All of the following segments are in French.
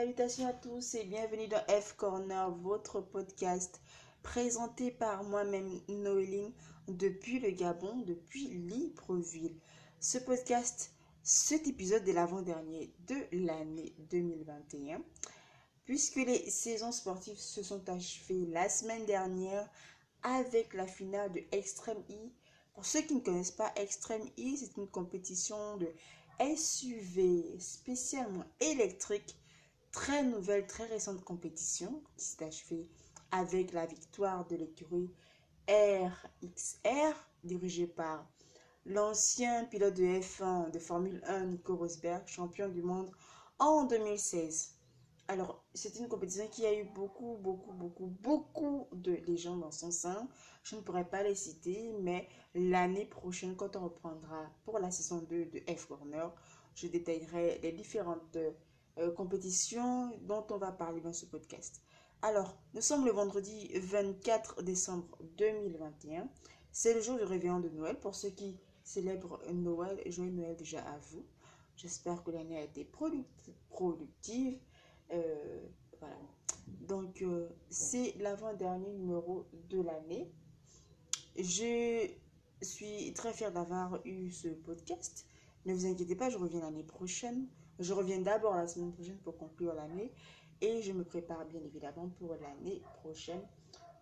Salutations à tous et bienvenue dans F Corner, votre podcast présenté par moi-même Noéline depuis le Gabon, depuis Libreville. Ce podcast, cet épisode est l'avant-dernier de l'année 2021 puisque les saisons sportives se sont achevées la semaine dernière avec la finale de Extreme E. Pour ceux qui ne connaissent pas Extreme E, c'est une compétition de SUV spécialement électrique très nouvelle, très récente compétition qui s'est achevée avec la victoire de l'écurie RXR dirigée par l'ancien pilote de F1 de Formule 1 Nico Rosberg, champion du monde en 2016. Alors, c'est une compétition qui a eu beaucoup, beaucoup, beaucoup, beaucoup de légendes dans son sein. Je ne pourrais pas les citer, mais l'année prochaine, quand on reprendra pour la saison 2 de F-Corner, je détaillerai les différentes euh, compétition dont on va parler dans ce podcast. Alors, nous sommes le vendredi 24 décembre 2021. C'est le jour du réveillon de Noël. Pour ceux qui célèbrent Noël, joyeux Noël déjà à vous. J'espère que l'année a été productive. Euh, voilà. Donc, euh, c'est l'avant-dernier numéro de l'année. Je suis très fière d'avoir eu ce podcast. Ne vous inquiétez pas, je reviens l'année prochaine. Je reviens d'abord la semaine prochaine pour conclure l'année et je me prépare bien évidemment pour l'année prochaine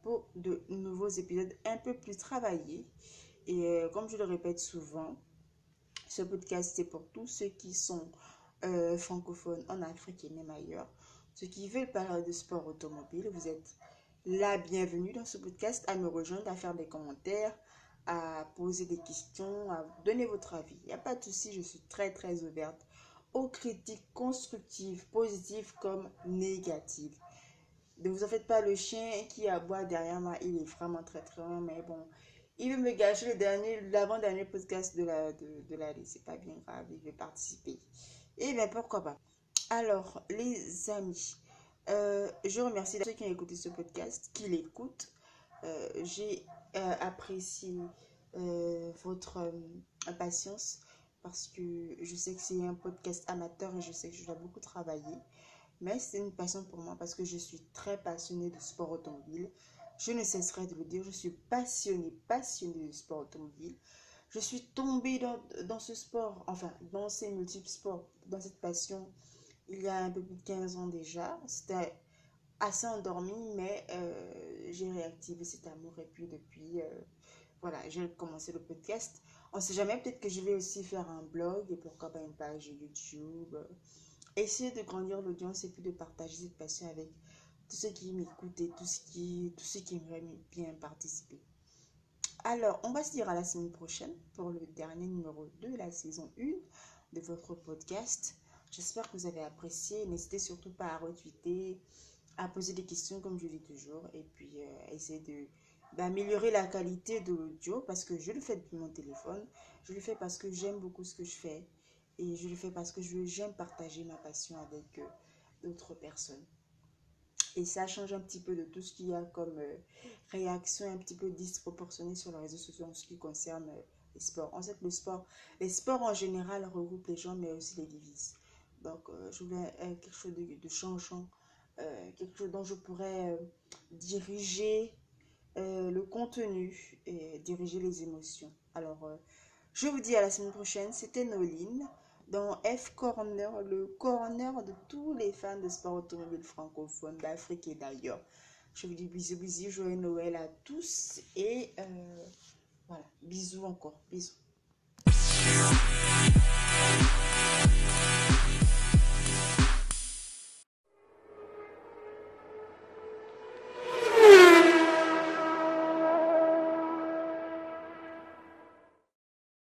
pour de nouveaux épisodes un peu plus travaillés. Et euh, comme je le répète souvent, ce podcast c'est pour tous ceux qui sont euh, francophones en Afrique et même ailleurs, ceux qui veulent parler de sport automobile. Vous êtes la bienvenue dans ce podcast à me rejoindre, à faire des commentaires, à poser des questions, à donner votre avis. Il n'y a pas de souci, je suis très très ouverte aux critiques constructives, positives comme négatives. Ne vous en faites pas, le chien qui aboie derrière moi, il est vraiment très très loin, mais bon, il veut me gâcher le dernier, l'avant-dernier podcast de la de, de. C'est pas bien grave, il veut participer. Et eh bien pourquoi pas. Alors, les amis, euh, je remercie ceux qui ont écouté ce podcast, qui l'écoutent. Euh, j'ai euh, apprécié votre impatience parce que je sais que c'est un podcast amateur et je sais que je dois beaucoup travailler. Mais c'est une passion pour moi parce que je suis très passionnée de sport automobile. Je ne cesserai de le dire, je suis passionnée, passionnée de sport automobile. Je suis tombée dans, dans ce sport, enfin, dans ces multiples sports, dans cette passion, il y a un peu plus de 15 ans déjà. C'était assez endormi, mais euh, j'ai réactivé cet amour et puis depuis, euh, voilà, j'ai commencé le podcast. On sait jamais, peut-être que je vais aussi faire un blog et pourquoi pas une page YouTube. Essayer de grandir l'audience et puis de partager cette passion avec tous ceux qui m'écoutent et tous, ceux qui aimeraient bien participer. Alors, on va se dire à la semaine prochaine pour le dernier numéro de la saison 1 de votre podcast. J'espère que vous avez apprécié. N'hésitez surtout pas à retweeter, à poser des questions comme je dis toujours et puis euh, essayer de d'améliorer la qualité de l'audio parce que je le fais depuis mon téléphone. Je le fais parce que j'aime beaucoup ce que je fais et je le fais parce que j'aime partager ma passion avec euh, d'autres personnes. Et ça change un petit peu de tout ce qu'il y a comme euh, réaction un petit peu disproportionnée sur les réseaux sociaux en ce qui concerne euh, les sports. En fait, le sport, les sports en général regroupent les gens, mais aussi les divisent. Donc, je voulais quelque chose de, de changeant, quelque chose dont je pourrais diriger contenu et diriger les émotions. Alors, euh, je vous dis à la semaine prochaine. C'était Noline dans F Corner, le corner de tous les fans de sport automobile francophone d'Afrique et d'ailleurs. Je vous dis bisous, bisous, joyeux Noël à tous et euh, voilà, bisous encore, bisous.